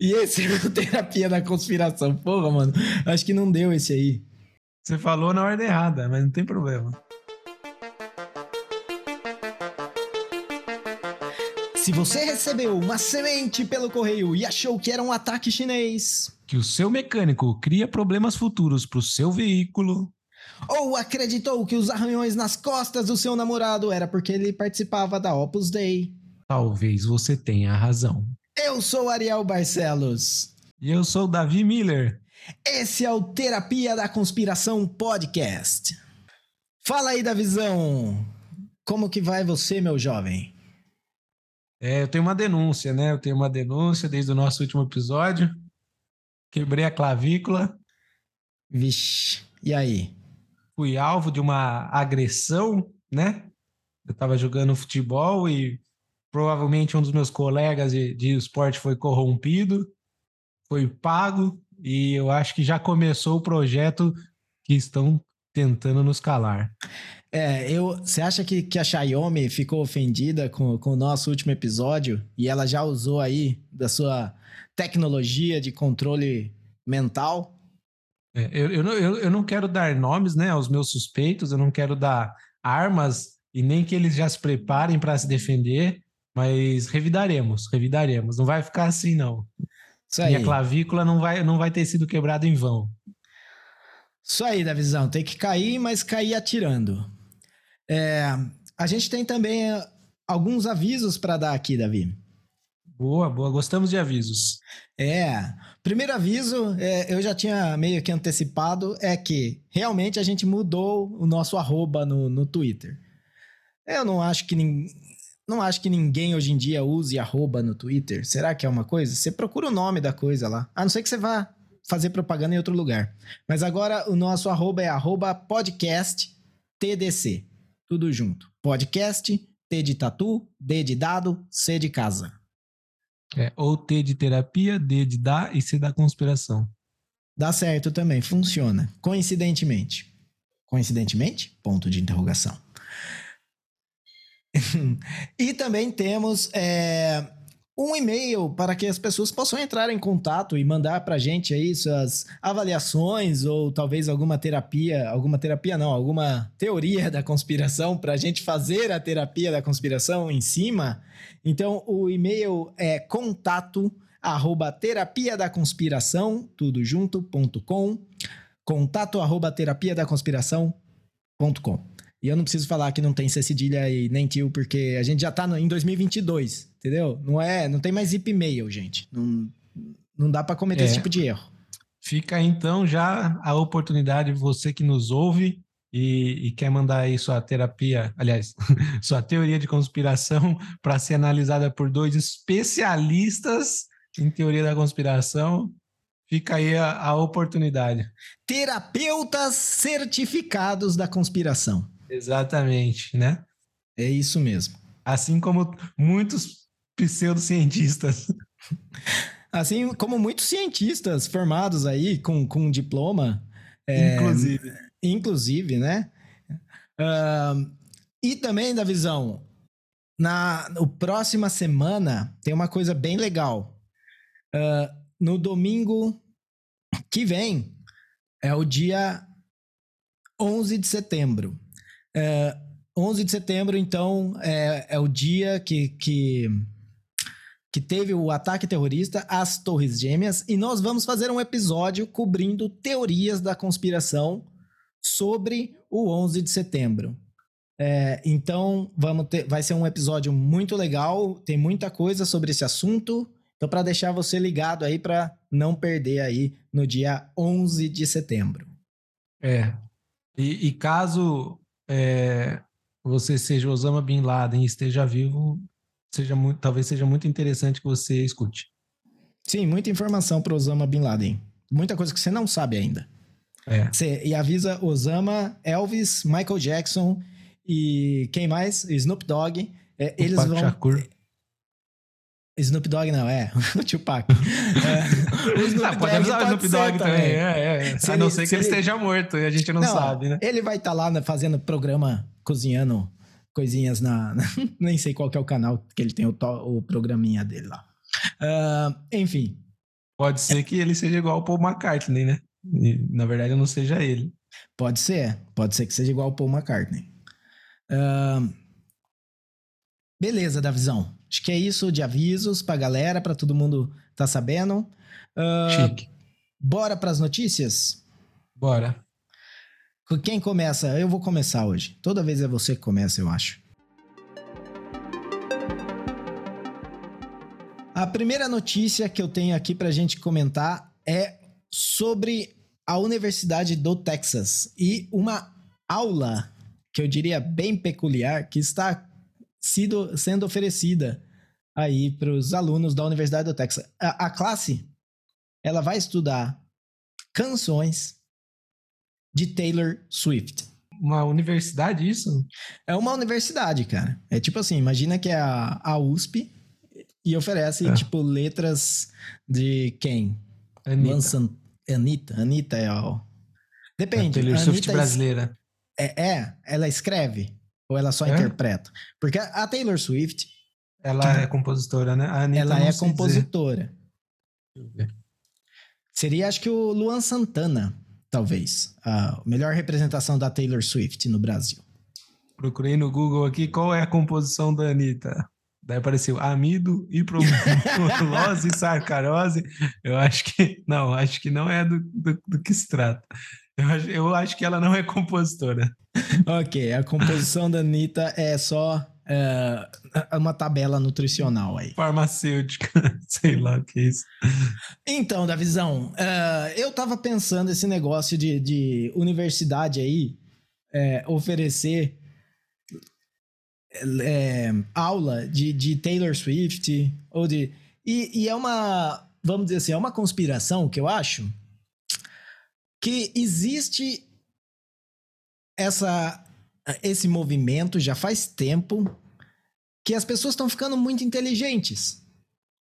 E esse é o terapia da conspiração. Porra, mano. Acho que não deu esse aí. Você falou na ordem errada, mas não tem problema. Se você recebeu uma semente pelo correio e achou que era um ataque chinês, Que o seu mecânico cria problemas futuros pro seu veículo. ou acreditou que os arranhões nas costas do seu namorado era porque ele participava da Opus Dei, Talvez você tenha razão. Eu sou Ariel Barcelos. E eu sou Davi Miller. Esse é o Terapia da Conspiração Podcast. Fala aí da visão. Como que vai você, meu jovem? É, eu tenho uma denúncia, né? Eu tenho uma denúncia desde o nosso último episódio. Quebrei a clavícula, Vixe, e aí? fui alvo de uma agressão, né? Eu estava jogando futebol e provavelmente um dos meus colegas de, de esporte foi corrompido, foi pago e eu acho que já começou o projeto que estão tentando nos calar. É, eu, você acha que, que a Xiaomi ficou ofendida com, com o nosso último episódio e ela já usou aí da sua tecnologia de controle mental? É, eu, eu, não, eu, eu não quero dar nomes né, aos meus suspeitos, eu não quero dar armas e nem que eles já se preparem para se defender, mas revidaremos, revidaremos. Não vai ficar assim, não. Isso aí. Minha clavícula não vai, não vai ter sido quebrada em vão. Isso aí, Davizão. Tem que cair, mas cair atirando. É, a gente tem também é, alguns avisos para dar aqui, Davi. Boa, boa. Gostamos de avisos. É, primeiro aviso, é, eu já tinha meio que antecipado, é que realmente a gente mudou o nosso arroba no, no Twitter. Eu não acho que nin- não acho que ninguém hoje em dia use arroba no Twitter. Será que é uma coisa? Você procura o nome da coisa lá. A não ser que você vá fazer propaganda em outro lugar. Mas agora o nosso arroba é arroba podcast TDC. Tudo junto. Podcast, T de tatu, D de dado, C de casa. É, ou T de terapia, D de dar e C da conspiração. Dá certo também, funciona. Coincidentemente. Coincidentemente? Ponto de interrogação. e também temos é, um e-mail para que as pessoas possam entrar em contato e mandar para a gente aí suas avaliações ou talvez alguma terapia, alguma terapia não, alguma teoria da conspiração para a gente fazer a terapia da conspiração em cima. Então o e-mail é contato arroba terapia da conspiração, tudo junto, ponto com, contato arroba terapia da conspiração, ponto com. E eu não preciso falar que não tem C cedilha e nem tio, porque a gente já tá no- em 2022, entendeu? Não é, não tem mais zip mail, gente. Não, não dá pra cometer É. esse tipo de erro. Fica então já a oportunidade, você que nos ouve e, e quer mandar aí sua terapia, aliás, sua teoria de conspiração para ser analisada por dois especialistas em teoria da conspiração, fica aí a, a oportunidade. Terapeutas certificados da conspiração. Exatamente, né? É isso mesmo. Assim como muitos pseudocientistas. Assim como muitos cientistas formados aí com, com diploma, É, Inclusive. inclusive, né? Ahn, e também da visão, na no próxima semana tem uma coisa bem legal. Ah, no domingo que vem é o dia 11 de setembro. É, 11 de setembro, então, é, é o dia que, que, que teve o ataque terrorista às Torres Gêmeas e nós vamos fazer um episódio cobrindo teorias da conspiração sobre o 11 de setembro. É, então, vamos ter, vai ser um episódio muito legal, tem muita coisa sobre esse assunto. Então, para deixar você ligado aí para não perder aí no dia 11 de setembro. É. E, e caso é, você seja Osama Bin Laden e esteja vivo, seja muito, talvez seja muito interessante que você escute. Sim, muita informação para Osama Bin Laden. Muita coisa que você não sabe ainda. É. Você- e avisa Osama, Elvis, Michael Jackson e quem mais? Snoop Dogg. É, eles Tupac vão. Shakur. Snoop Dogg não, é. o Tupac. É, o Snoop Ah, podemos usar o Snoop ser Dogg também. É, é. Se A não ele- ser que se ele ele- esteja morto e a gente não, sabe, né? Ele vai estar lá né, fazendo programa, cozinhando coisinhas na. nem sei qual que é o canal que ele tem o, to- o programinha dele lá. Ah, enfim. Pode ser que ele seja igual ao Paul McCartney, né? E, na verdade, não seja ele. Pode ser, pode ser que seja igual ao Paul McCartney. Uh, beleza, Davizão. Acho que é isso de avisos pra galera, pra todo mundo tá sabendo. Uh, Chique. Bora pras notícias? Bora. Quem começa? Eu vou começar hoje. Toda vez é você que começa, eu acho. A primeira notícia que eu tenho aqui pra gente comentar é sobre a Universidade do Texas e uma aula que eu diria bem peculiar que está sido, sendo oferecida aí para os alunos da Universidade do Texas. A, a classe ela vai estudar canções de Taylor Swift. Uma universidade, isso? É uma universidade, cara. É tipo assim, imagina que é a, a USP e oferece, é. tipo, letras de quem? Anitta. Anitta, Anitta é o... Depende. A Taylor Swift brasileira. É, é, ela escreve ou ela só é? interpreta? Porque a Taylor Swift... Ela é compositora, né? ela é compositora. Seria, acho que o Luan Santana talvez, a melhor representação da Taylor Swift no Brasil. Procurei no Google aqui qual é a composição da Anitta. Daí apareceu amido, hipromulose, sarcarose. Eu acho que. Não, acho que não é do, do, do que se trata. Eu acho, eu acho que ela não é compositora. Ok, a composição da Anitta é só é, uma tabela nutricional aí. Farmacêutica, sei lá o que é isso. Então, Davizão, uh, eu tava pensando esse negócio de, de universidade aí é, oferecer é, aula de, de Taylor Swift ou de. E, e é uma, vamos dizer assim, é uma conspiração que eu acho que existe essa esse movimento já faz tempo que as pessoas estão ficando muito inteligentes.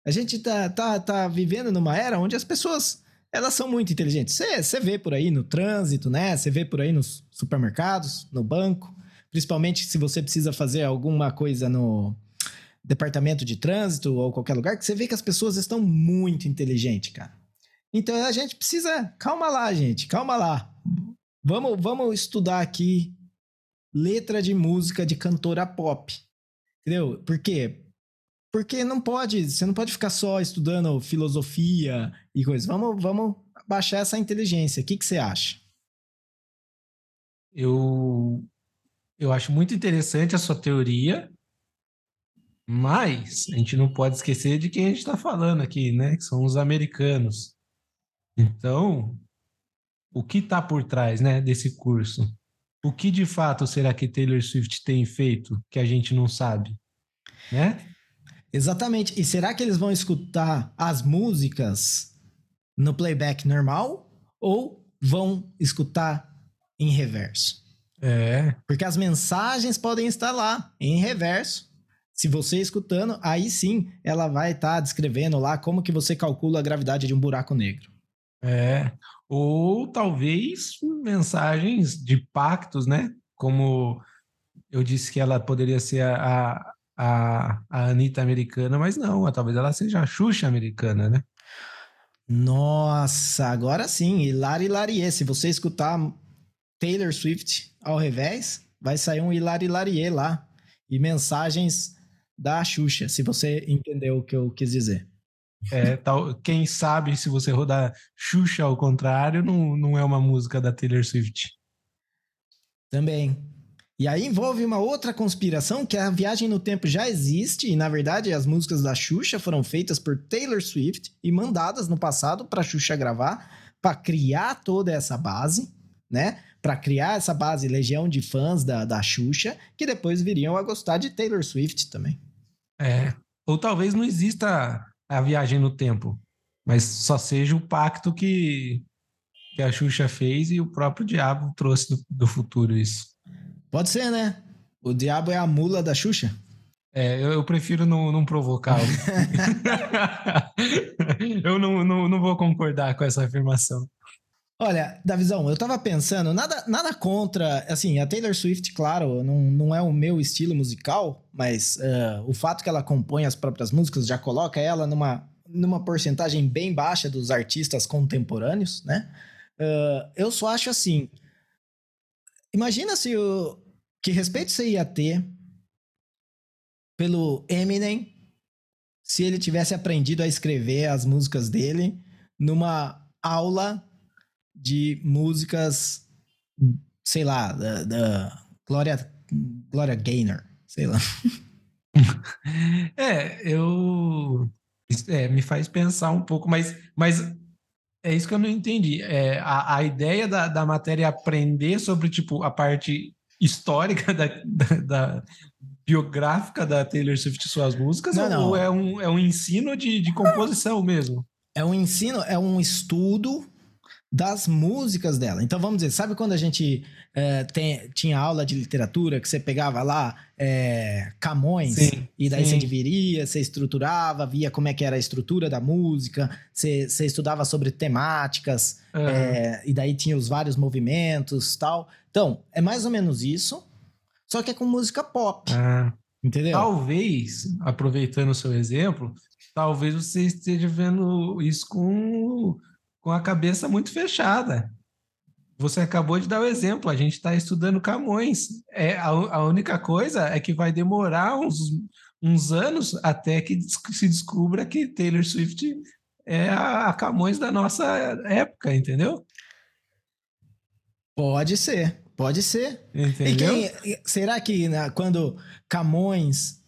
A gente tá, tá, tá vivendo numa era onde as pessoas elas são muito inteligentes. Você vê por aí no trânsito, né? Você vê por aí nos supermercados, no banco, principalmente se você precisa fazer alguma coisa no departamento de trânsito ou qualquer lugar, que você vê que as pessoas estão muito inteligentes, cara. Então a gente precisa, calma lá, gente, calma lá. Vamos, vamos estudar aqui letra de música de cantora pop. Entendeu? Por quê? Porque não pode, você não pode ficar só estudando filosofia e coisas. Vamos, vamos baixar essa inteligência. O que, que você acha? Eu, eu acho muito interessante a sua teoria, mas a gente não pode esquecer de quem a gente está falando aqui, né? Que são os americanos. Então, o que está por trás né, desse curso? O que de fato será que Taylor Swift tem feito que a gente não sabe? Né? Exatamente. E será que eles vão escutar as músicas no playback normal ou vão escutar em reverso? É. Porque as mensagens podem estar lá em reverso. Se você escutando, aí sim ela vai estar tá descrevendo lá como que você calcula a gravidade de um buraco negro. É ou talvez mensagens de pactos, né? Como eu disse que ela poderia ser a, a, a Anitta americana, mas não, talvez ela seja a Xuxa americana, né? Nossa, agora sim, Hilari Larie. Se você escutar Taylor Swift ao revés, vai sair um Hilari Larie lá. E mensagens da Xuxa, se você entendeu o que eu quis dizer. É, tal, quem sabe se você rodar Xuxa ao contrário, não, não é uma música da Taylor Swift. Também. E aí envolve uma outra conspiração que a viagem no tempo já existe e na verdade as músicas da Xuxa foram feitas por Taylor Swift e mandadas no passado para Xuxa gravar para criar toda essa base, né? Para criar essa base legião de fãs da, da Xuxa que depois viriam a gostar de Taylor Swift também. É. Ou talvez não exista a viagem no tempo, mas só seja o pacto que, que a Xuxa fez e o próprio diabo trouxe do, do futuro isso. Pode ser, né? O diabo é a mula da Xuxa? É, eu, eu prefiro não, não provocar. eu não, não, não vou concordar com essa afirmação. Olha, Davizão, eu tava pensando, nada, nada contra, assim, a Taylor Swift, claro, não, não é o meu estilo musical, mas uh, o fato que ela compõe as próprias músicas já coloca ela numa, numa porcentagem bem baixa dos artistas contemporâneos, né? Uh, eu só acho assim. Imagina se o. Que respeito você ia ter pelo Eminem se ele tivesse aprendido a escrever as músicas dele numa aula de músicas, sei lá, da, da Gloria, Gloria Gaynor, sei lá. É, eu. É, me faz pensar um pouco, mas, mas é isso que eu não entendi. É, a, a ideia da, da matéria é aprender sobre tipo, a parte histórica da, da, da biográfica da Taylor Swift e suas músicas, não, não. ou é um, é um ensino de, de composição mesmo? É um ensino, é um estudo das músicas dela. Então vamos dizer, sabe quando a gente é, tem, tinha aula de literatura que você pegava lá é, Camões sim, e daí sim. você dividia, você estruturava, via como é que era a estrutura da música, você, você estudava sobre temáticas uhum. é, e daí tinha os vários movimentos tal. Então é mais ou menos isso, só que é com música pop. Uhum. Entendeu? Talvez, aproveitando o seu exemplo, talvez você esteja vendo isso com com a cabeça muito fechada. Você acabou de dar o exemplo, a gente está estudando Camões. É, a, a, única coisa é que vai demorar uns, uns anos até que se descubra que Taylor Swift é a, a Camões da nossa época, entendeu? Pode ser, pode ser. Entendeu? E quem, será que né, quando Camões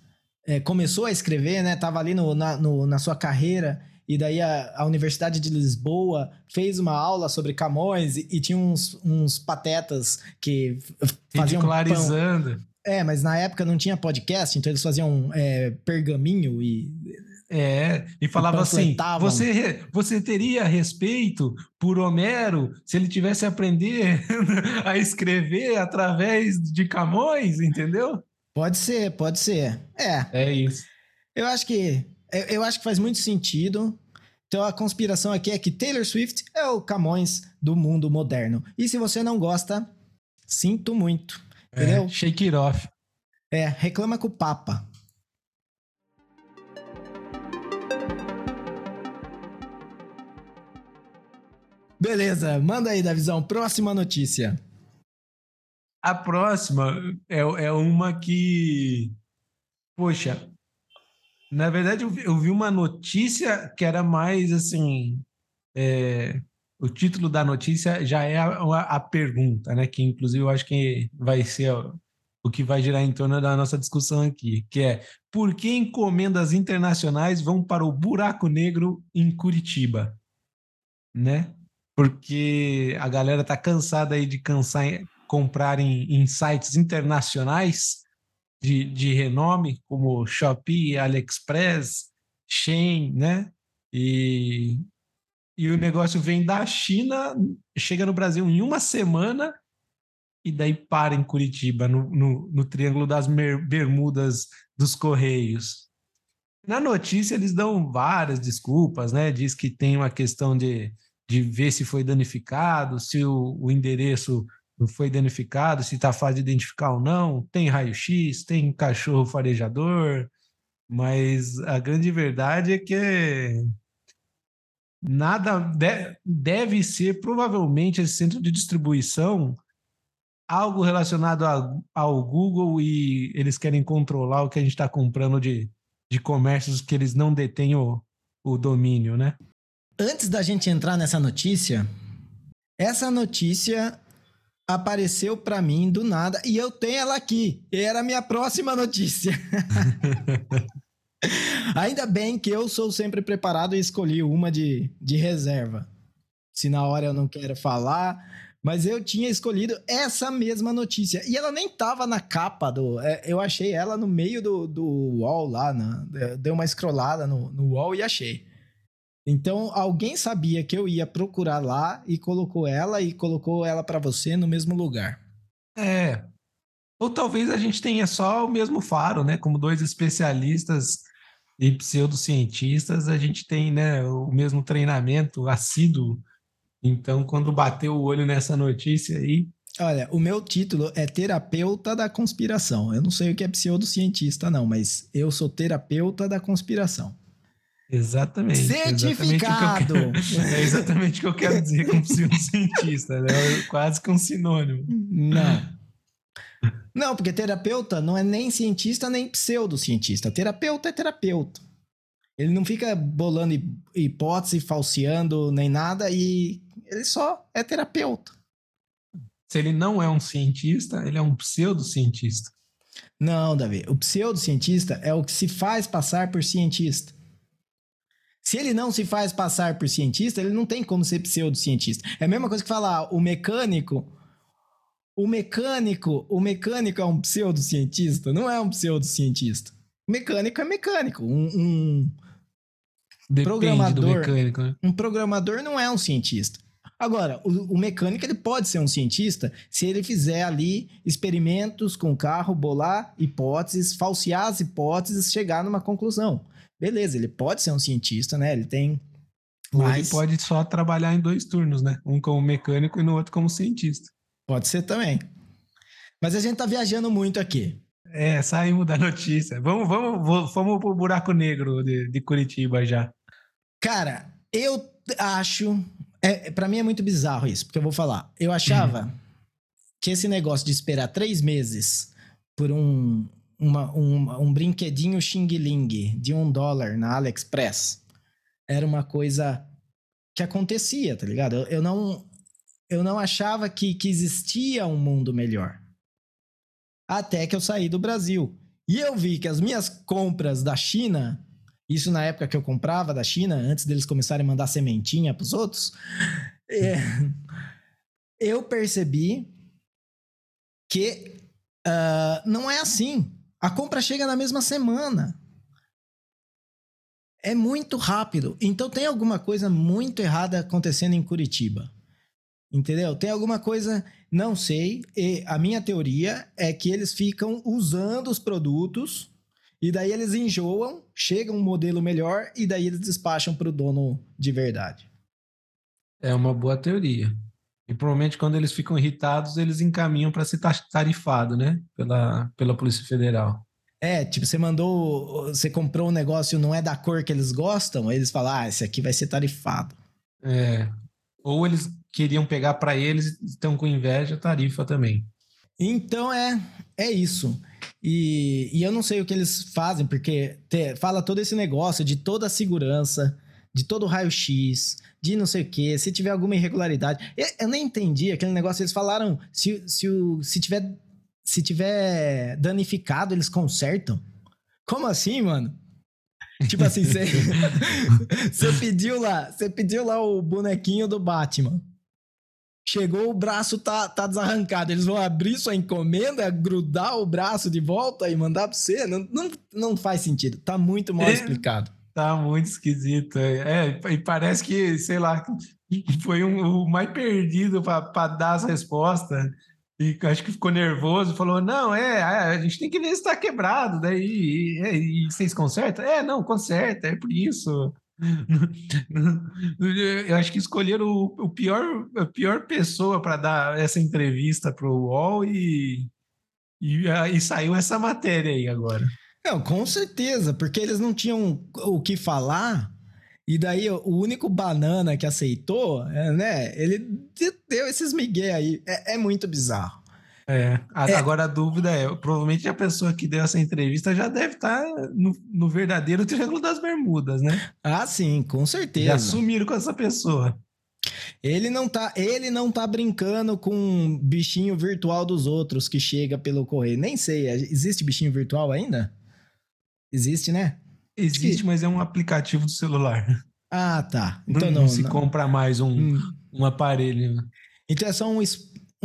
é, começou a escrever, né, tava ali no, na, no, na sua carreira e daí a, a, Universidade de Lisboa fez uma aula sobre Camões e, e tinha uns, uns patetas que faziam Ridicularizando. Pão. É, mas na época não tinha podcast, então eles faziam é, pergaminho e é, e falava assim: você, você teria respeito por Homero se ele tivesse aprender a escrever através de Camões, entendeu? Pode ser, pode ser. É. É isso. Eu acho que eu acho que faz muito sentido. Então a conspiração aqui é que Taylor Swift é o Camões do mundo moderno. E se você não gosta, sinto muito. É, entendeu? Shake it off. É, reclama com o Papa. Beleza, manda aí, Davizão. Próxima notícia. A próxima é, é uma que. Poxa, na verdade, eu vi, eu vi uma notícia que era mais assim. É, o título da notícia já é a, a, pergunta, né? Que inclusive eu acho que vai ser o, que vai girar em torno da nossa discussão aqui, que é por que encomendas internacionais vão para o buraco negro em Curitiba, né? Porque a galera tá cansada aí de cansar comprar em, em sites internacionais de, de renome, como Shopee, AliExpress, Shein, né? E, e o negócio vem da China, chega no Brasil em uma semana e daí para em Curitiba, no, no, no Triângulo das Bermudas dos Correios. Na notícia, eles dão várias desculpas, né? Diz que tem uma questão de, de ver se foi danificado, se o, o endereço foi danificado, se está fácil de identificar ou não. Tem raio-x, tem cachorro farejador, mas a grande verdade é que nada de, deve ser, provavelmente, esse centro de distribuição algo relacionado a, ao Google e eles querem controlar o que a gente está comprando de, de comércios que eles não detêm o, o domínio, né? Antes da gente entrar nessa notícia, essa notícia apareceu para mim do nada e eu tenho ela aqui. Era a minha próxima notícia. Ainda bem que eu sou sempre preparado e escolhi uma de, de reserva. Se na hora eu não quero falar, mas eu tinha escolhido essa mesma notícia. E ela nem tava na capa do. É, eu achei ela no meio do, do wall lá. Na, dei uma scrollada no, no wall e achei. Então, alguém sabia que eu ia procurar lá e colocou ela e colocou ela para você no mesmo lugar. É. Ou talvez a gente tenha só o mesmo faro, né? Como dois especialistas e pseudocientistas, a gente tem né, o mesmo treinamento assíduo. Então, quando bateu o olho nessa notícia aí. Olha, o meu título é Terapeuta da Conspiração. Eu não sei o que é pseudocientista, não, mas eu sou terapeuta da conspiração. Exatamente. Certificado. Exatamente é exatamente o que eu quero dizer com pseudocientista, né? Quase que um sinônimo. Não. Não, porque terapeuta não é nem cientista nem pseudocientista. Terapeuta é terapeuta. Ele não fica bolando hipótese, falseando nem nada e ele só é terapeuta. Se ele não é um cientista, ele é um pseudocientista. Não, Davi. O pseudocientista é o que se faz passar por cientista. Se ele não se faz passar por cientista, ele não tem como ser pseudocientista. É a mesma coisa que falar o mecânico. O mecânico, o mecânico é um pseudocientista, não é um pseudocientista. Mecânico é mecânico. Um, um programador, mecânico, né? um programador não é um cientista. Agora, o, o, mecânico ele pode ser um cientista se ele fizer ali experimentos com o carro, bolar hipóteses, falsear as hipóteses, chegar numa conclusão beleza, ele pode ser um cientista, né? Ele tem. Mas... ele pode só trabalhar em dois turnos, né? Um como mecânico e no outro como cientista. Pode ser também. Mas a gente tá viajando muito aqui. É, saímos da notícia. Vamos, vamos, vamos pro buraco negro de, de Curitiba já. Cara, eu acho. É, para mim é muito bizarro isso, porque eu vou falar. Eu achava uhum. que esse negócio de esperar três meses por um, uma, um, um brinquedinho Xing Ling de um dólar na AliExpress era uma coisa que acontecia, tá ligado? Eu, eu não, eu não achava que, que existia um mundo melhor. Até que eu saí do Brasil. E eu vi que as minhas compras da China, isso na época que eu comprava da China, antes deles começarem a mandar sementinha pros outros, é, eu percebi que uh, não é assim. A compra chega na mesma semana. É muito rápido. Então tem alguma coisa muito errada acontecendo em Curitiba. Entendeu? Tem alguma coisa, não sei. E a minha teoria é que eles ficam usando os produtos e daí eles enjoam, chega um modelo melhor e daí eles despacham para o dono de verdade. É uma boa teoria. E provavelmente quando eles ficam irritados, eles encaminham para ser tarifado, né? Pela, pela Polícia Federal. É, tipo, você mandou. Você comprou um negócio não é da cor que eles gostam, eles falam, ah, esse aqui vai ser tarifado. É. Ou eles queriam pegar para eles e estão com inveja, tarifa também. Então é, é isso. E, e eu não sei o que eles fazem, porque te, fala todo esse negócio de toda a segurança, de todo o raio-x, de não sei o que, se tiver alguma irregularidade. Eu, eu, nem entendi aquele negócio, eles falaram, se, se, o, se tiver se tiver danificado, eles consertam. Como assim, mano? Tipo assim, você, você pediu lá, você pediu lá o bonequinho do Batman. Chegou, o braço tá, tá desarrancado. Eles vão abrir sua encomenda, grudar o braço de volta e mandar pra você? Não, não, não faz sentido. Tá muito mal é, explicado. Tá muito esquisito. É, e parece que, sei lá, foi um, o mais perdido para dar as respostas. E acho que ficou nervoso, falou: não, é, a gente tem que ver se está quebrado, daí e, e, e vocês consertam? É, não, conserta, é por isso. Eu acho que escolheram o, pior, a pior pessoa para dar essa entrevista para o UOL e, e, e saiu essa matéria aí agora. Não, com certeza, porque eles não tinham o que falar e daí o único banana que aceitou, é, né? Ele deu esses migué aí. É, é muito bizarro. É, a, é, agora a dúvida é, provavelmente a pessoa que deu essa entrevista já deve estar no, no verdadeiro Triângulo das Bermudas, né? Ah, sim, com certeza. Já sumiram com essa pessoa. Ele não tá, ele não tá brincando com um bichinho virtual dos outros que chega pelo correio. Nem sei, existe bichinho virtual ainda? Existe, né? Existe, que... mas é um aplicativo do celular. Ah, tá. Então não, não se não. compra mais um, hum. um aparelho. Então é só um,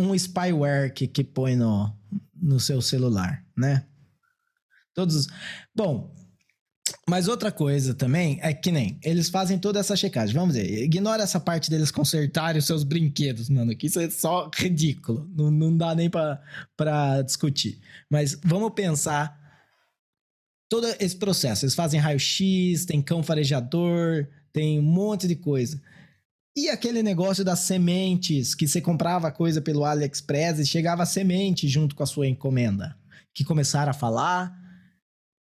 um spyware que, que põe no, no seu celular, né? Todos. Bom, mas outra coisa também é que nem eles fazem toda essa checagem. Vamos ver, ignora essa parte deles consertarem os seus brinquedos, mano, que isso é só ridículo. Não, não dá nem para discutir. Mas vamos pensar todo esse processo. Eles fazem raio-x, tem cão farejador, tem um monte de coisa. E aquele negócio das sementes, que você comprava coisa pelo AliExpress e chegava semente junto com a sua encomenda. Que começaram a falar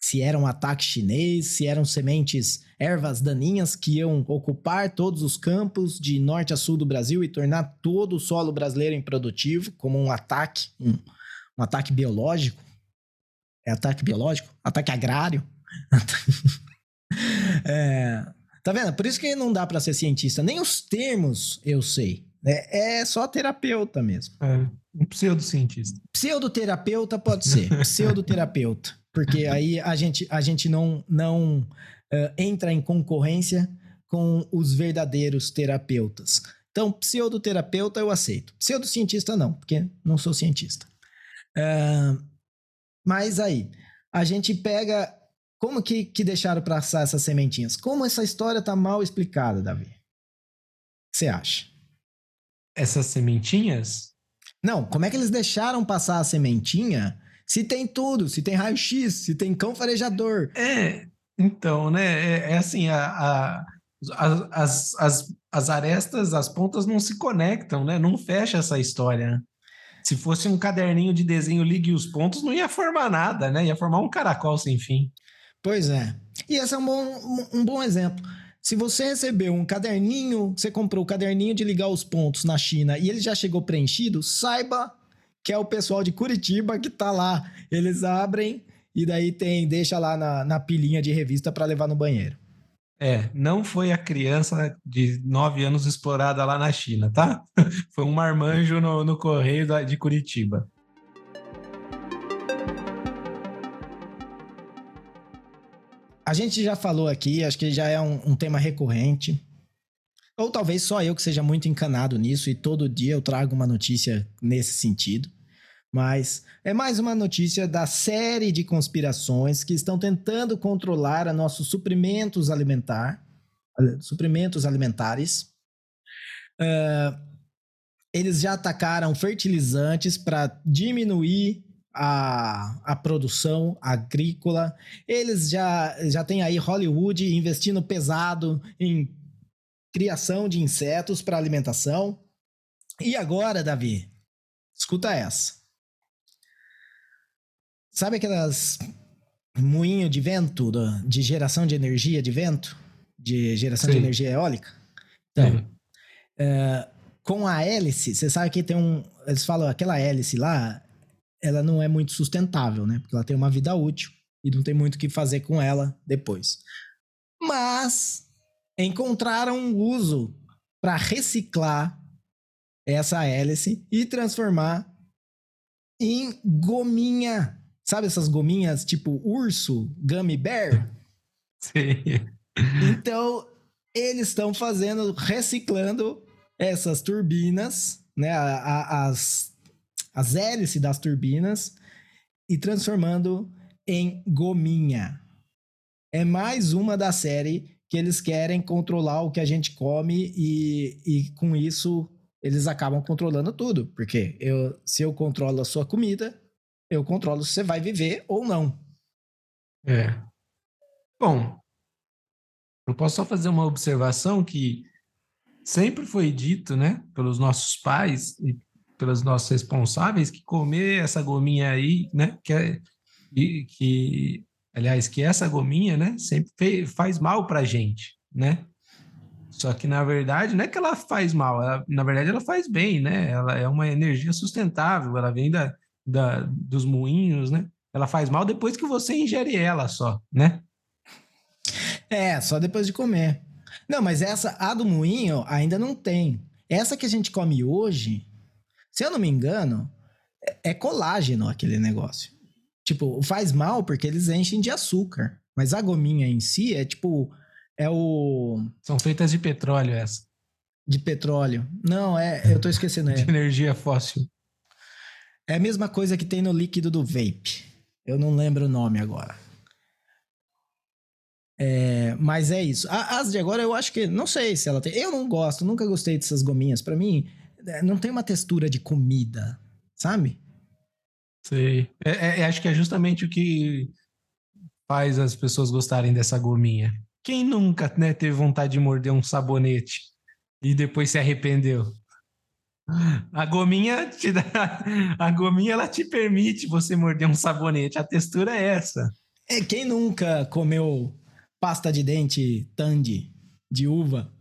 se era um ataque chinês, se eram sementes ervas daninhas que iam ocupar todos os campos de norte a sul do Brasil e tornar todo o solo brasileiro improdutivo, como um ataque, um, um ataque biológico. É ataque biológico? Ataque agrário? é, tá vendo? Por isso que não dá para ser cientista. Nem os termos eu sei. É, é só terapeuta mesmo. É, um pseudocientista. Pseudoterapeuta pode ser. Pseudoterapeuta. Porque aí a gente, a gente não, não uh, entra em concorrência com os verdadeiros terapeutas. Então, pseudoterapeuta eu aceito. Pseudocientista não, porque não sou cientista. Uh, mas aí, a gente pega. Como que, que deixaram passar essas sementinhas? Como essa história tá mal explicada, Davi? O que você acha? Essas sementinhas? Não, como é que eles deixaram passar a sementinha se tem tudo, se tem raio-x, se tem cão farejador. É, então, né? É, é assim, a, a, as, as, as arestas, as pontas não se conectam, né? Não fecha essa história. Se fosse um caderninho de desenho ligue os pontos, não ia formar nada, né? Ia formar um caracol sem fim. Pois é. E esse é um bom, um bom exemplo. Se você recebeu um caderninho, você comprou o caderninho de ligar os pontos na China e ele já chegou preenchido, saiba que é o pessoal de Curitiba que tá lá. Eles abrem e daí tem, deixa lá na, na pilinha de revista para levar no banheiro. É, não foi a criança de nove anos explorada lá na China, tá? Foi um marmanjo no, no correio de Curitiba. A gente já falou aqui, acho que já é um, um tema recorrente. Ou talvez só eu que seja muito encanado nisso e todo dia eu trago uma notícia nesse sentido. Mas é mais uma notícia da série de conspirações que estão tentando controlar nossos suprimentos alimentar, suprimentos alimentares. Uh, eles já atacaram fertilizantes para diminuir a, a produção agrícola. Eles já, já têm aí Hollywood investindo pesado em criação de insetos para alimentação. E agora, Davi, escuta essa. Sabe aquelas moinho de vento, de geração de energia de vento? De geração Sim. de energia eólica? Então, é, com a hélice, você sabe que tem um. Eles falam, aquela hélice lá, ela não é muito sustentável, né? Porque ela tem uma vida útil e não tem muito o que fazer com ela depois. Mas encontraram um uso para reciclar essa hélice e transformar em gominha. Sabe essas gominhas tipo urso, gummy bear? Sim. Então, eles estão fazendo, reciclando essas turbinas, né, as, as hélices das turbinas e transformando em gominha. É mais uma da série que eles querem controlar o que a gente come e, e com isso eles acabam controlando tudo. Porque eu, se eu controlo a sua comida, eu controlo se você vai viver ou não. É. Bom, eu posso só fazer uma observação que sempre foi dito, né, pelos nossos pais e pelos nossos responsáveis que comer essa gominha aí, né, que, é, que Aliás, que essa gominha, né, sempre faz mal para a gente, né? Só que, na verdade, não é que ela faz mal, ela, na verdade, ela faz bem, né? Ela é uma energia sustentável, ela vem da, da, dos moinhos, né? Ela faz mal depois que você ingere ela só, né? É, só depois de comer. Não, mas essa, a do moinho, ainda não tem. Essa que a gente come hoje, se eu não me engano, é, é colágeno aquele negócio. Tipo, faz mal porque eles enchem de açúcar. Mas a gominha em si é tipo. É o. São feitas de petróleo essa. De petróleo. Não, é. Eu tô esquecendo. É. De energia fóssil. É a mesma coisa que tem no líquido do vape. Eu não lembro o nome agora. É, mas é isso. As de agora eu acho que. Não sei se ela tem. Eu não gosto, nunca gostei dessas gominhas. Para mim, não tem uma textura de comida, sabe? Sei. É, é, é, acho que é justamente o que faz as pessoas gostarem dessa gominha. Quem nunca né, teve vontade de morder um sabonete e depois se arrependeu? A gominha te dá, a gominha ela te permite você morder um sabonete. A textura é essa. É quem nunca comeu pasta de dente Tandy de uva.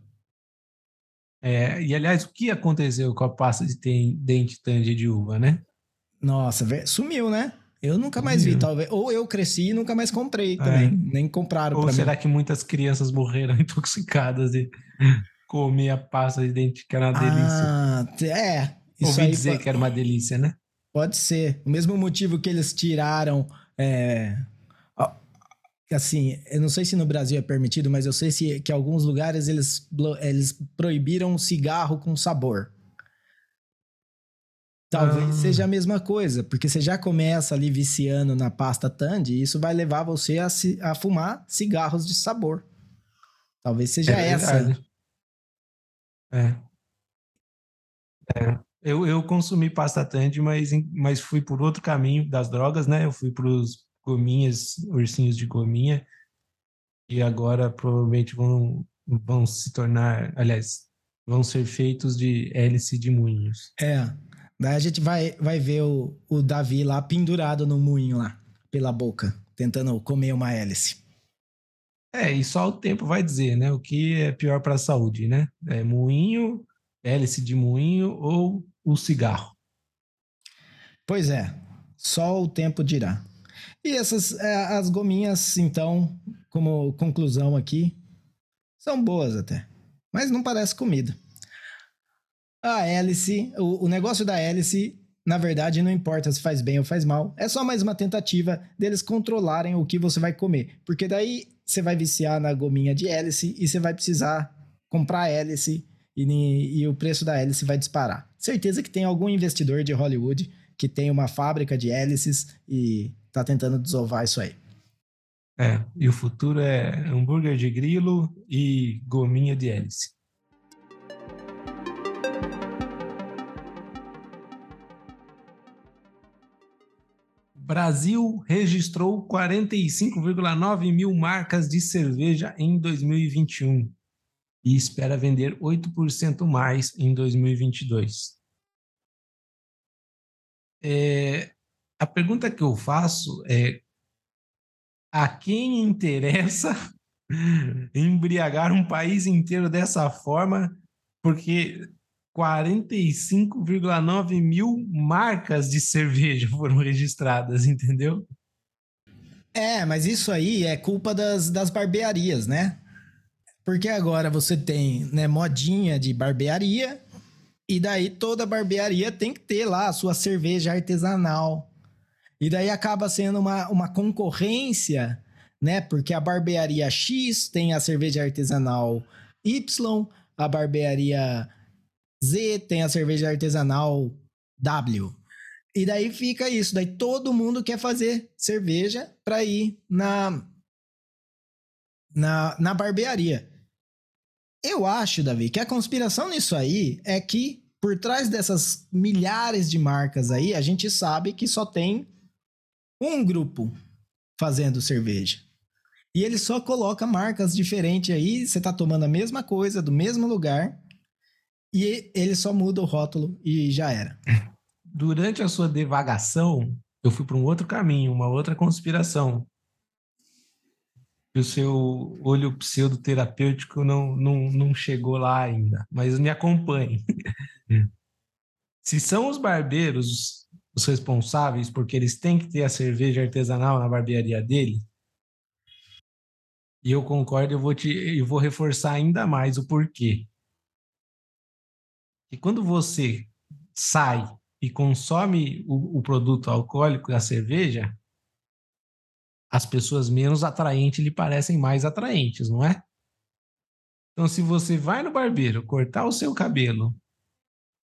É, e aliás, o que aconteceu com a pasta de dente Tandy de uva, né? Nossa, sumiu, né? Eu nunca mais vi, talvez. Ou eu cresci e nunca mais comprei também. É. Nem compraram Ou será mim. que muitas crianças morreram intoxicadas de comer a pasta de dente, que era uma ah, delícia? É. Isso Ouvi dizer que era uma delícia, né? Pode ser. O mesmo motivo que eles tiraram. É, assim, eu não sei se no Brasil é permitido, mas eu sei se, que em alguns lugares eles, eles proibiram cigarro com sabor. Talvez ah. seja a mesma coisa, porque você já começa ali viciando na pasta Tandy e isso vai levar você a, a fumar cigarros de sabor. Talvez seja é essa. É. é. Eu, eu consumi pasta Tandy, mas, mas fui por outro caminho das drogas, né? Eu fui para os gominhas, ursinhos de gominha, e agora provavelmente vão, vão se tornar, aliás, vão ser feitos de hélice de moinhos. É. Daí a gente vai, vai ver o, o Davi lá pendurado no moinho lá, pela boca, tentando comer uma hélice. É, e só o tempo vai dizer, né? O que é pior para a saúde, né? É moinho, hélice de moinho ou o cigarro. Pois é, só o tempo dirá. E essas, é, as gominhas, então, como conclusão aqui, são boas até. Mas não parece comida. A hélice, o, negócio da hélice, na verdade, não importa se faz bem ou faz mal. É só mais uma tentativa deles controlarem o que você vai comer. Porque daí você vai viciar na gominha de hélice e você vai precisar comprar hélice e, e, o preço da hélice vai disparar. Certeza que tem algum investidor de Hollywood que tem uma fábrica de hélices e tá tentando desovar isso aí. É, e o futuro é hambúrguer de grilo e gominha de hélice. Brasil registrou 45,9 mil marcas de cerveja em 2021 e espera vender 8% mais em 2022. É, a pergunta que eu faço é: a quem interessa embriagar um país inteiro dessa forma? Porque 45,9 mil marcas de cerveja foram registradas, entendeu? É, mas isso aí é culpa das, das barbearias, né? Porque agora você tem né, modinha de barbearia, e daí toda barbearia tem que ter lá a sua cerveja artesanal. E daí acaba sendo uma, uma concorrência, né? Porque a barbearia X tem a cerveja artesanal Y, a barbearia Z tem a cerveja artesanal W. E daí fica isso, daí todo mundo quer fazer cerveja para ir na, na na barbearia. Eu acho, Davi, que a conspiração nisso aí é que por trás dessas milhares de marcas aí, a gente sabe que só tem um grupo fazendo cerveja. E ele só coloca marcas diferentes aí, você tá tomando a mesma coisa do mesmo lugar, e ele só muda o rótulo e já era. Durante a sua devagação, eu fui para um outro caminho, uma outra conspiração. E o seu olho pseudoterapêutico não, não, não chegou lá ainda, mas me acompanhe. Se são os barbeiros os responsáveis porque eles têm que ter a cerveja artesanal na barbearia dele, e eu concordo, eu vou te eu vou reforçar ainda mais o porquê que quando você sai e consome o, o produto alcoólico, a cerveja, as pessoas menos atraentes lhe parecem mais atraentes, não é? Então, se você vai no barbeiro cortar o seu cabelo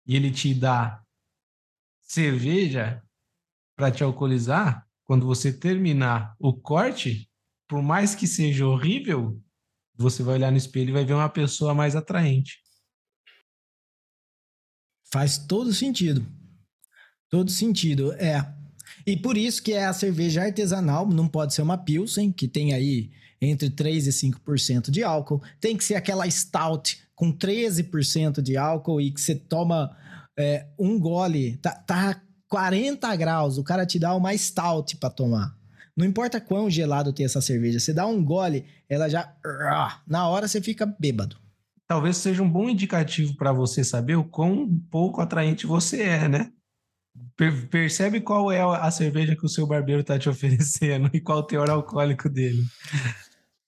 e ele te dá cerveja para te alcoolizar, quando você terminar o corte, por mais que seja horrível, você vai olhar no espelho e vai ver uma pessoa mais atraente. Faz todo sentido. Todo sentido, é. E por isso que é a cerveja artesanal, não pode ser uma Pilsen, que tem aí entre 3 e 5% de álcool. Tem que ser aquela stout com 13% de álcool e que você toma é, um gole, tá, tá 40 graus, o cara te dá uma stout para tomar. Não importa quão gelado tem essa cerveja, você dá um gole, ela já. Na hora você fica bêbado. Talvez seja um bom indicativo para você saber o quão pouco atraente você é, né? Per percebe qual é a cerveja que o seu barbeiro está te oferecendo e qual o teor alcoólico dele.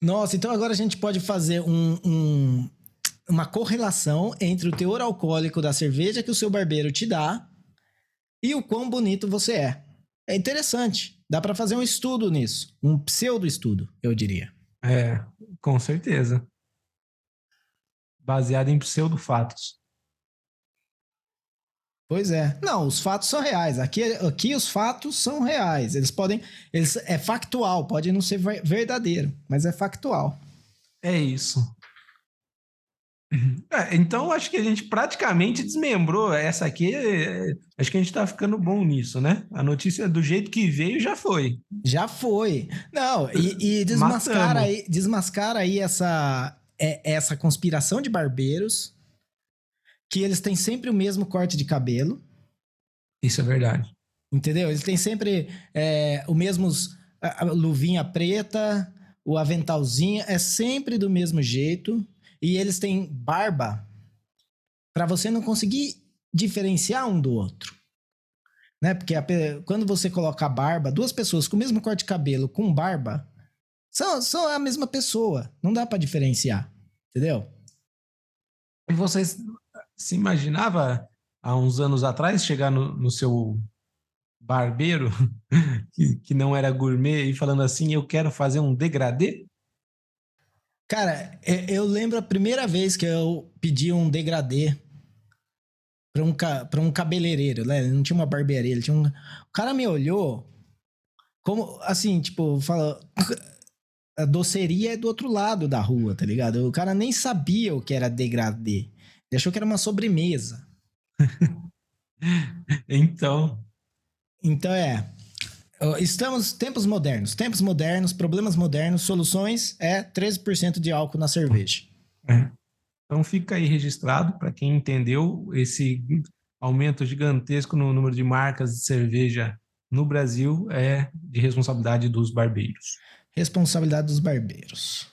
Nossa, então agora a gente pode fazer um, um, uma correlação entre o teor alcoólico da cerveja que o seu barbeiro te dá e o quão bonito você é. É interessante. Dá para fazer um estudo nisso. Um pseudo-estudo, eu diria. É, com certeza. Baseado em pseudo-fatos. Pois é. Não, os fatos são reais. Aqui, aqui os fatos são reais. Eles podem. Eles, é factual, pode não ser verdadeiro, mas é factual. É isso. É, então, acho que a gente praticamente desmembrou essa aqui. É, acho que a gente está ficando bom nisso, né? A notícia do jeito que veio já foi. Já foi. Não, e, e desmascara, aí, desmascara aí essa, é, essa conspiração de barbeiros que eles têm sempre o mesmo corte de cabelo. Isso é verdade. Entendeu? Eles têm sempre é, o mesmos a, a luvinha preta, o aventalzinho, é sempre do mesmo jeito e eles têm barba para você não conseguir diferenciar um do outro. Né? Porque a, quando você coloca barba, duas pessoas com o mesmo corte de cabelo com barba são, são a mesma pessoa. Não dá para diferenciar. Entendeu? E vocês se imaginava há uns anos atrás chegar no, no seu barbeiro que, que não era gourmet e falando assim, eu quero fazer um degradê? Cara, eu lembro a primeira vez que eu pedi um degradê pra um, pra um cabeleireiro, né? Ele não tinha uma barbearia, ele tinha um... O cara me olhou como, assim, tipo, fala... A doceria é do outro lado da rua, tá ligado? O cara nem sabia o que era degradê. Ele achou que era uma sobremesa. então... Então é... Estamos tempos modernos, tempos modernos, problemas modernos, soluções é 13% de álcool na cerveja. É. Então fica aí registrado para quem entendeu esse aumento gigantesco no número de marcas de cerveja no Brasil é de responsabilidade dos barbeiros. Responsabilidade dos barbeiros.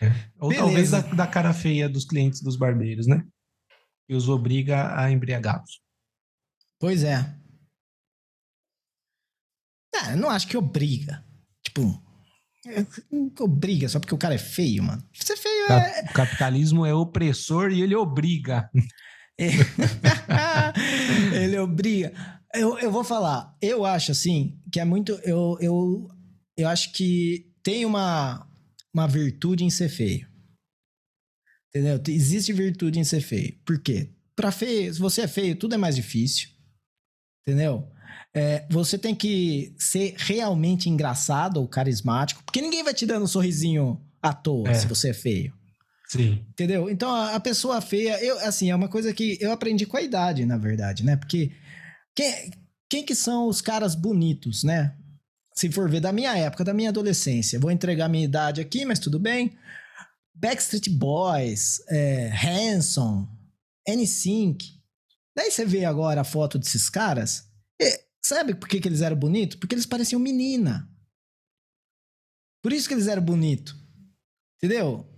É. Ou Beleza. talvez da, da, cara feia dos clientes dos barbeiros, né? Que os obriga a embriagá-los. Pois é. Ah, não acho que obriga. Tipo, é, obriga só porque o cara é feio, mano. Ser feio é. O capitalismo é opressor e ele obriga. É. ele obriga. Eu, eu vou falar, eu acho assim, que é muito. Eu, eu, eu acho que tem uma, uma virtude em ser feio. Entendeu? Existe virtude em ser feio. Por quê? Pra feio, se você é feio, tudo é mais difícil. Entendeu? É, você tem que ser realmente engraçado ou carismático, porque ninguém vai te dando um sorrisinho à toa é. se você é feio. Sim. Entendeu? Então a, pessoa feia, eu assim, é uma coisa que eu aprendi com a idade, na verdade, né? Porque quem, quem que são os caras bonitos, né? Se for ver da minha época, da minha adolescência, vou entregar minha idade aqui, mas tudo bem. Backstreet Boys, é, Hanson, NSYNC. Daí você vê agora a foto desses caras, Sabe por que, que eles eram bonitos? Porque eles pareciam menina. Por isso que eles eram bonitos. Entendeu?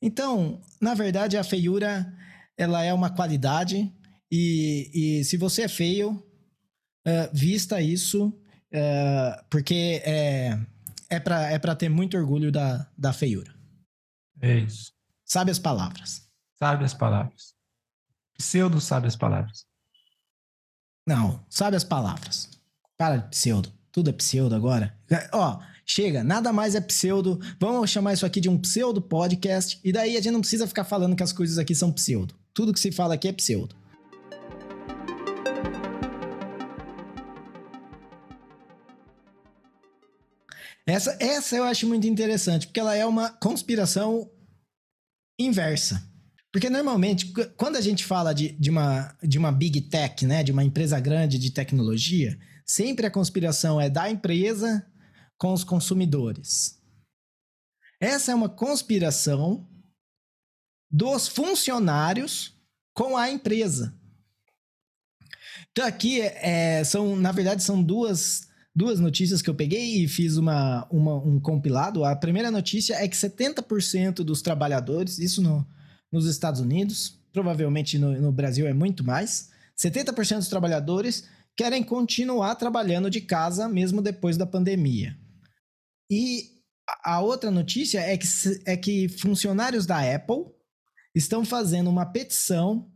Então, na verdade, a feiura ela é uma qualidade e, e se você é feio, uh, vista isso, uh, porque é, é para é pra ter muito orgulho da, da feiura. É isso. Sabe as palavras. Sabe as palavras. Pseudo sabe as palavras. Não, sabe as palavras. Para de pseudo. Tudo é pseudo agora. Ó, chega, nada mais é pseudo. Vamos chamar isso aqui de um pseudo podcast. E daí a gente não precisa ficar falando que as coisas aqui são pseudo. Tudo que se fala aqui é pseudo. Essa, essa eu acho muito interessante, porque ela é uma conspiração inversa. Porque normalmente, quando a gente fala de, de, uma, de uma big tech, né, de uma empresa grande de tecnologia, sempre a conspiração é da empresa com os consumidores. Essa é uma conspiração dos funcionários com a empresa. Então aqui é, são, na verdade, são duas, duas notícias que eu peguei e fiz uma, uma, um compilado. A primeira notícia é que 70% dos trabalhadores, isso no, nos Estados Unidos, provavelmente no, no Brasil é muito mais, 70% dos trabalhadores querem continuar trabalhando de casa mesmo depois da pandemia. E a outra notícia é que, é que funcionários da Apple estão fazendo uma petição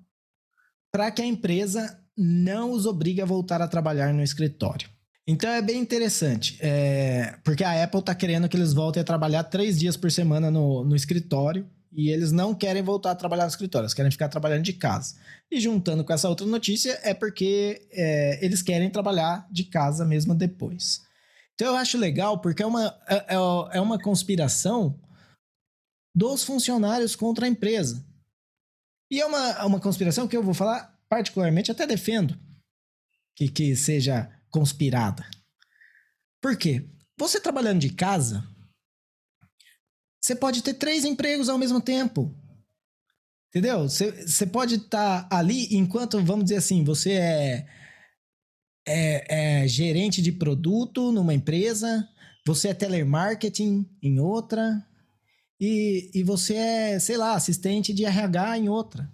para que a empresa não os obrigue a voltar a trabalhar no escritório. Então é bem interessante, é, porque a Apple está querendo que eles voltem a trabalhar três dias por semana no, no escritório e eles não querem voltar a trabalhar no escritório, eles querem ficar trabalhando de casa. E juntando com essa outra notícia é porque é, eles querem trabalhar de casa mesmo depois. Então eu acho legal porque é uma, é, é, é uma conspiração dos funcionários contra a empresa. E é uma, uma conspiração que eu vou falar particularmente, até defendo que, que seja conspirada. Por quê? Você trabalhando de casa, você pode ter três empregos ao mesmo tempo. Entendeu? Você, pode estar tá ali enquanto, vamos dizer assim, você é, é, é gerente de produto numa empresa, você é telemarketing em outra, e, e você é, sei lá, assistente de RH em outra.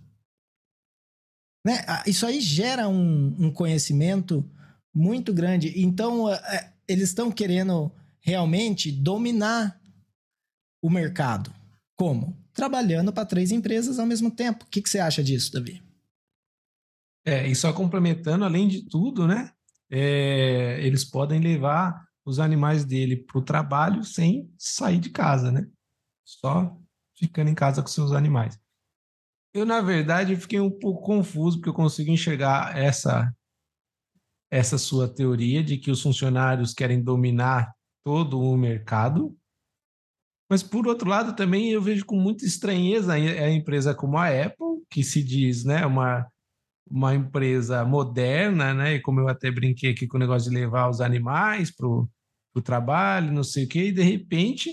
Né? Isso aí gera um, um conhecimento muito grande. Então, é, é, eles estão querendo realmente dominar o mercado. Como? Trabalhando para três empresas ao mesmo tempo. O que, que você acha disso, Davi? É, e só complementando, além de tudo, né? É, eles podem levar os animais dele para o trabalho sem sair de casa, né? Só ficando em casa com seus animais. Eu, na verdade, fiquei um pouco confuso, porque eu consigo enxergar essa, essa sua teoria de que os funcionários querem dominar todo o mercado. Mas, por outro lado, também eu vejo com muita estranheza a empresa como a Apple, que se diz né, uma, uma empresa moderna, né? E como eu até brinquei aqui com o negócio de levar os animais para o trabalho, não sei o quê, e de repente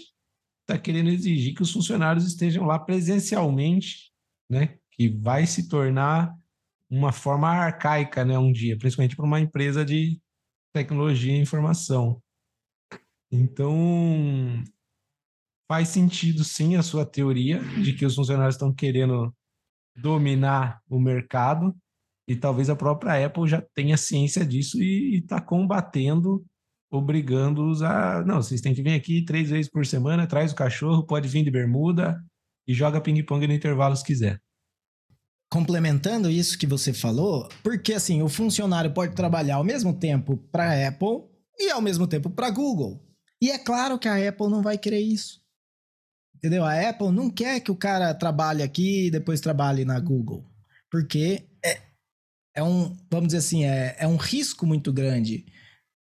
está querendo exigir que os funcionários estejam lá presencialmente né? Que vai se tornar uma forma arcaica, né? Um dia, principalmente para uma empresa de tecnologia e informação. Então, faz sentido sim a sua teoria de que os funcionários estão querendo dominar o mercado e talvez a própria Apple já tenha ciência disso e está combatendo, obrigando-os a. Não, vocês têm que vir aqui três vezes por semana, traz o cachorro, pode vir de bermuda, e joga ping-pong no intervalo se quiser. Complementando isso que você falou, porque assim, o funcionário pode trabalhar ao mesmo tempo para Apple e ao mesmo tempo para Google. E é claro que a Apple não vai querer isso. Entendeu? A Apple não quer que o cara trabalhe aqui e depois trabalhe na Google. Porque é, é um, vamos dizer assim, é, é um risco muito grande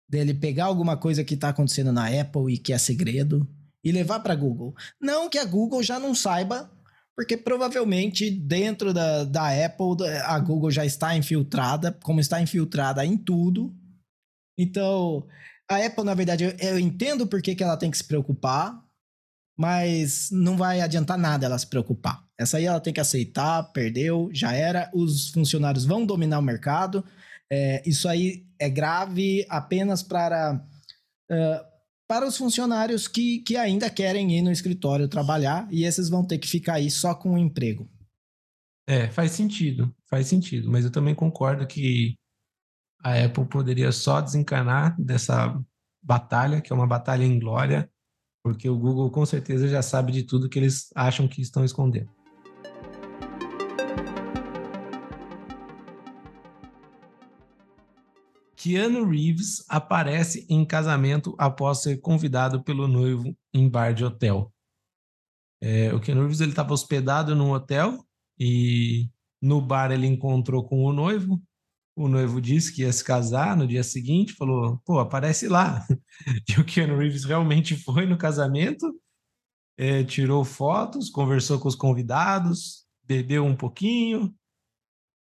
dele pegar alguma coisa que está acontecendo na Apple e que é segredo e levar para Google. Não que a Google já não saiba, porque provavelmente dentro da, da Apple a Google já está infiltrada, como está infiltrada em tudo. Então, a Apple, na verdade, eu, eu entendo por que, que ela tem que se preocupar, mas não vai adiantar nada ela se preocupar. Essa aí ela tem que aceitar, perdeu, já era. Os funcionários vão dominar o mercado. É, isso aí é grave apenas para uh, para os funcionários que, que ainda querem ir no escritório trabalhar e esses vão ter que ficar aí só com o emprego. É, faz sentido, faz sentido, mas eu também concordo que a Apple poderia só desencanar dessa batalha, que é uma batalha em glória, porque o Google com certeza já sabe de tudo que eles acham que estão escondendo. Keanu Reeves aparece em casamento após ser convidado pelo noivo em bar de hotel. É, o Keanu Reeves estava hospedado num hotel e no bar ele encontrou com o noivo. O noivo disse que ia se casar no dia seguinte, falou: pô, aparece lá. E o Keanu Reeves realmente foi no casamento, é, tirou fotos, conversou com os convidados, bebeu um pouquinho,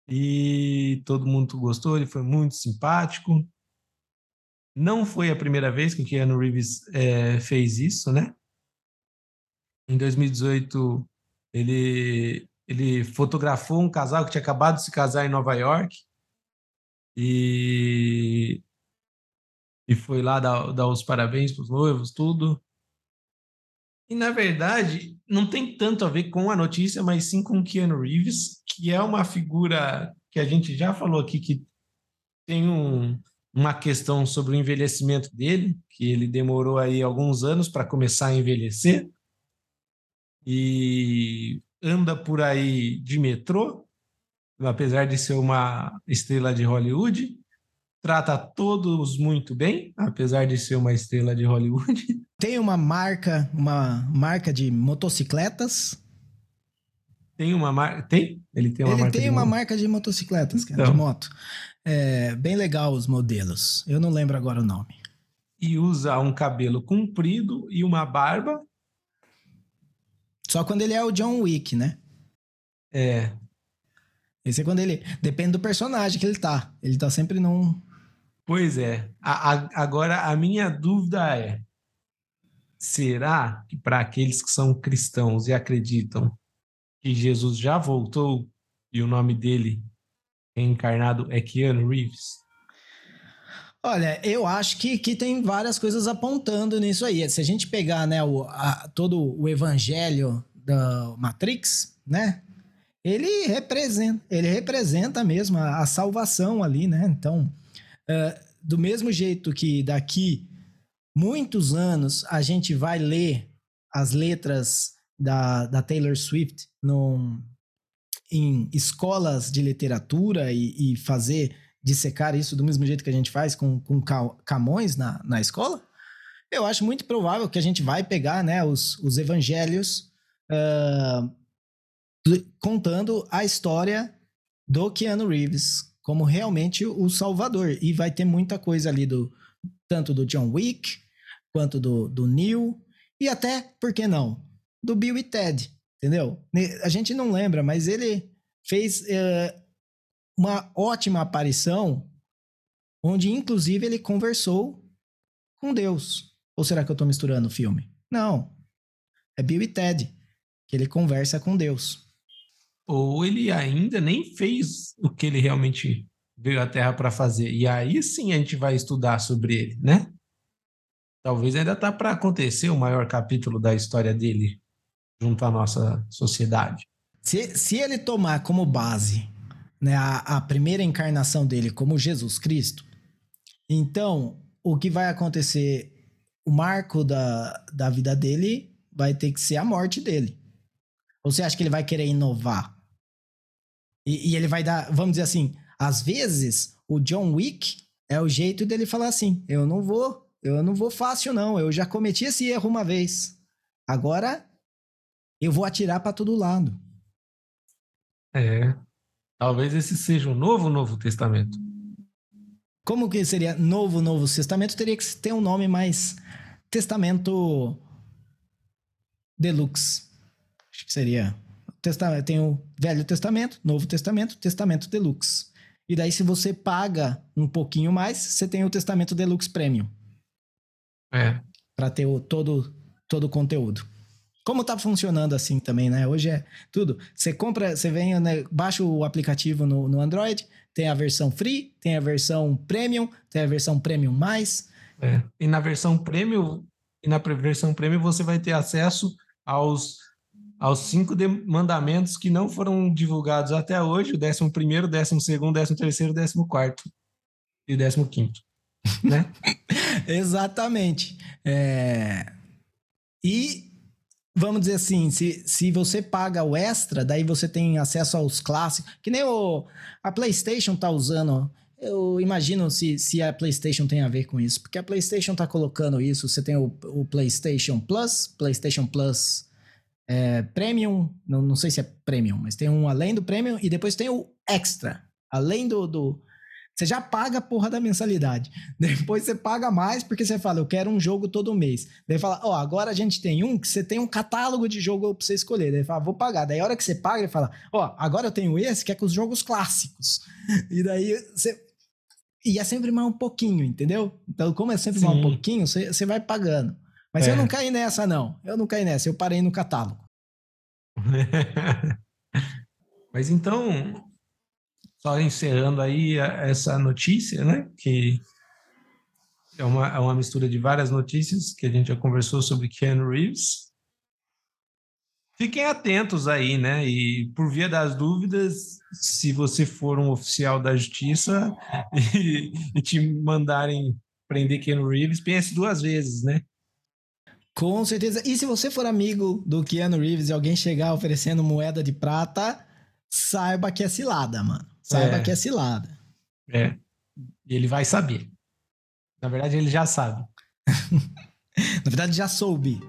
e todo mundo gostou, ele foi muito simpático. Não foi a primeira vez que o Keanu Reeves é, fez isso, né? Em 2018, ele, ele fotografou um casal que tinha acabado de se casar em Nova York e, e foi lá dar, dar os parabéns para os noivos, tudo. E, na verdade, não tem tanto a ver com a notícia, mas sim com Keanu Reeves, que é uma figura que a gente já falou aqui que tem um, uma questão sobre o envelhecimento dele, que ele demorou aí alguns anos para começar a envelhecer. E anda por aí de metrô, apesar de ser uma estrela de Hollywood, trata todos muito bem, apesar de ser uma estrela de Hollywood. Tem uma marca, uma marca de motocicletas. Tem uma marca. Tem? Ele tem uma Ele marca. tem de uma moto? marca de motocicletas, cara, Então. de moto. É bem legal os modelos. Eu não lembro agora o nome. E usa um cabelo comprido e uma barba. Só quando ele é o John Wick, né? É. Esse é quando ele. Depende do personagem que ele tá. Ele tá sempre num. Pois é. A- a- agora, a minha dúvida é: será que para aqueles que são cristãos e acreditam que Jesus já voltou e o nome dele encarnado é Keanu Reeves? Olha, eu acho que, que tem várias coisas apontando nisso aí. Se a gente pegar né, o, a- todo o evangelho da Matrix, né? Ele representa, ele representa mesmo a, a salvação ali, né? Então, é, do mesmo jeito que daqui muitos anos a gente vai ler as letras da, da Taylor Swift num, em escolas de literatura e, e fazer dissecar isso do mesmo jeito que a gente faz com, com Ca- Camões na, na escola, eu acho muito provável que a gente vai pegar né, os, os evangelhos do- contando a história do Keanu Reeves como realmente o Salvador. E vai ter muita coisa ali do tanto do John Wick, quanto do, do Neil, e até, por que não, do Bill e Ted, entendeu? A gente não lembra, mas ele fez eh, uma ótima aparição, onde inclusive ele conversou com Deus. Ou será que eu tô misturando o filme? Não. É Bill e Ted, que ele conversa com Deus. Ou ele ainda nem fez o que ele realmente veio à Terra para fazer? E aí sim a gente vai estudar sobre ele, né? Talvez ainda tá para acontecer o maior capítulo da história dele junto à nossa sociedade. Se, se ele tomar como base né, a, a primeira encarnação dele como Jesus Cristo, então o que vai acontecer? O marco da, da vida dele vai ter que ser a morte dele. Ou você acha que ele vai querer inovar? E, e ele vai dar, vamos dizer assim, às vezes o John Wick é o jeito dele falar assim: eu não vou, eu não vou fácil, não. Eu já cometi esse erro uma vez. Agora eu vou atirar para todo lado. É. Talvez esse seja o novo Novo Testamento. Como que seria novo, novo testamento? Teria que ter um nome mais testamento deluxe. Acho que seria. Testa- Tem o Velho Testamento, Novo Testamento, Testamento Deluxe. E daí, se você paga um pouquinho mais, você tem o Testamento Deluxe Premium É. para ter o, todo, todo o conteúdo. Como tá funcionando assim também, né? Hoje é tudo. Você compra, você vem, né, baixa o aplicativo no, no Android, tem a versão free, tem a versão premium, tem a versão premium mais. É. E na versão premium, e na versão premium você vai ter acesso aos, aos cinco mandamentos que não foram divulgados até hoje, o décimo primeiro, décimo segundo, décimo terceiro, décimo quarto e décimo quinto, né? Exatamente. É, E vamos dizer assim, se, se você paga o extra, daí você tem acesso aos clássicos, que nem o, a PlayStation tá usando. Eu imagino se, se a PlayStation tem a ver com isso, porque a PlayStation tá colocando isso. Você tem o, o PlayStation Plus, PlayStation Plus é, Premium, não, não sei se é Premium, mas tem um além do Premium e depois tem o Extra, além do, do você já paga a porra da mensalidade. Depois você paga mais porque você fala, eu quero um jogo todo mês. Daí fala, ó, agora a gente tem um que você tem um catálogo de jogo pra você escolher. Daí fala, vou pagar. Daí a hora que você paga, ele fala, ó, agora eu tenho esse que é com os jogos clássicos. E daí você. E é sempre mais um pouquinho, entendeu? Então, como é sempre mais um Sim. pouquinho, você, você vai pagando. Mas É. eu não caí nessa, não. Eu não caí nessa, eu parei no catálogo. Mas então, só encerrando aí a- essa notícia, né? Que É uma, é uma mistura de várias notícias que a gente já conversou sobre Keanu Reeves. Fiquem atentos aí, né? E por via das dúvidas, se você for um oficial da justiça e, e te mandarem prender Keanu Reeves, pense duas vezes, né? Com certeza. E se você for amigo do Keanu Reeves e alguém chegar oferecendo moeda de prata, saiba que é cilada, mano. Saiba é. que é cilada. É. E ele vai saber. Na verdade, ele já sabe. Na verdade, já soube.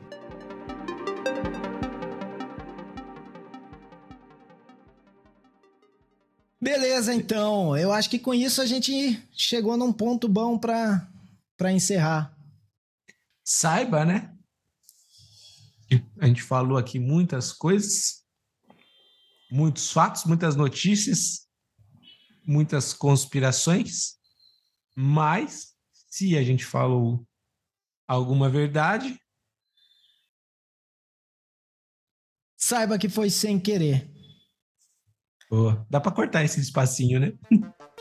Beleza, então. Eu acho que com isso a gente chegou num ponto bom para encerrar. Saiba, né? A gente falou aqui muitas coisas, muitos fatos, muitas notícias, muitas conspirações, mas se a gente falou alguma verdade, saiba que foi sem querer. Dá para cortar esse espacinho, né?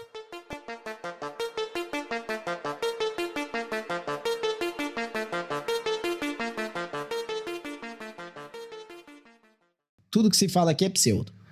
Tudo que se fala aqui é pseudo.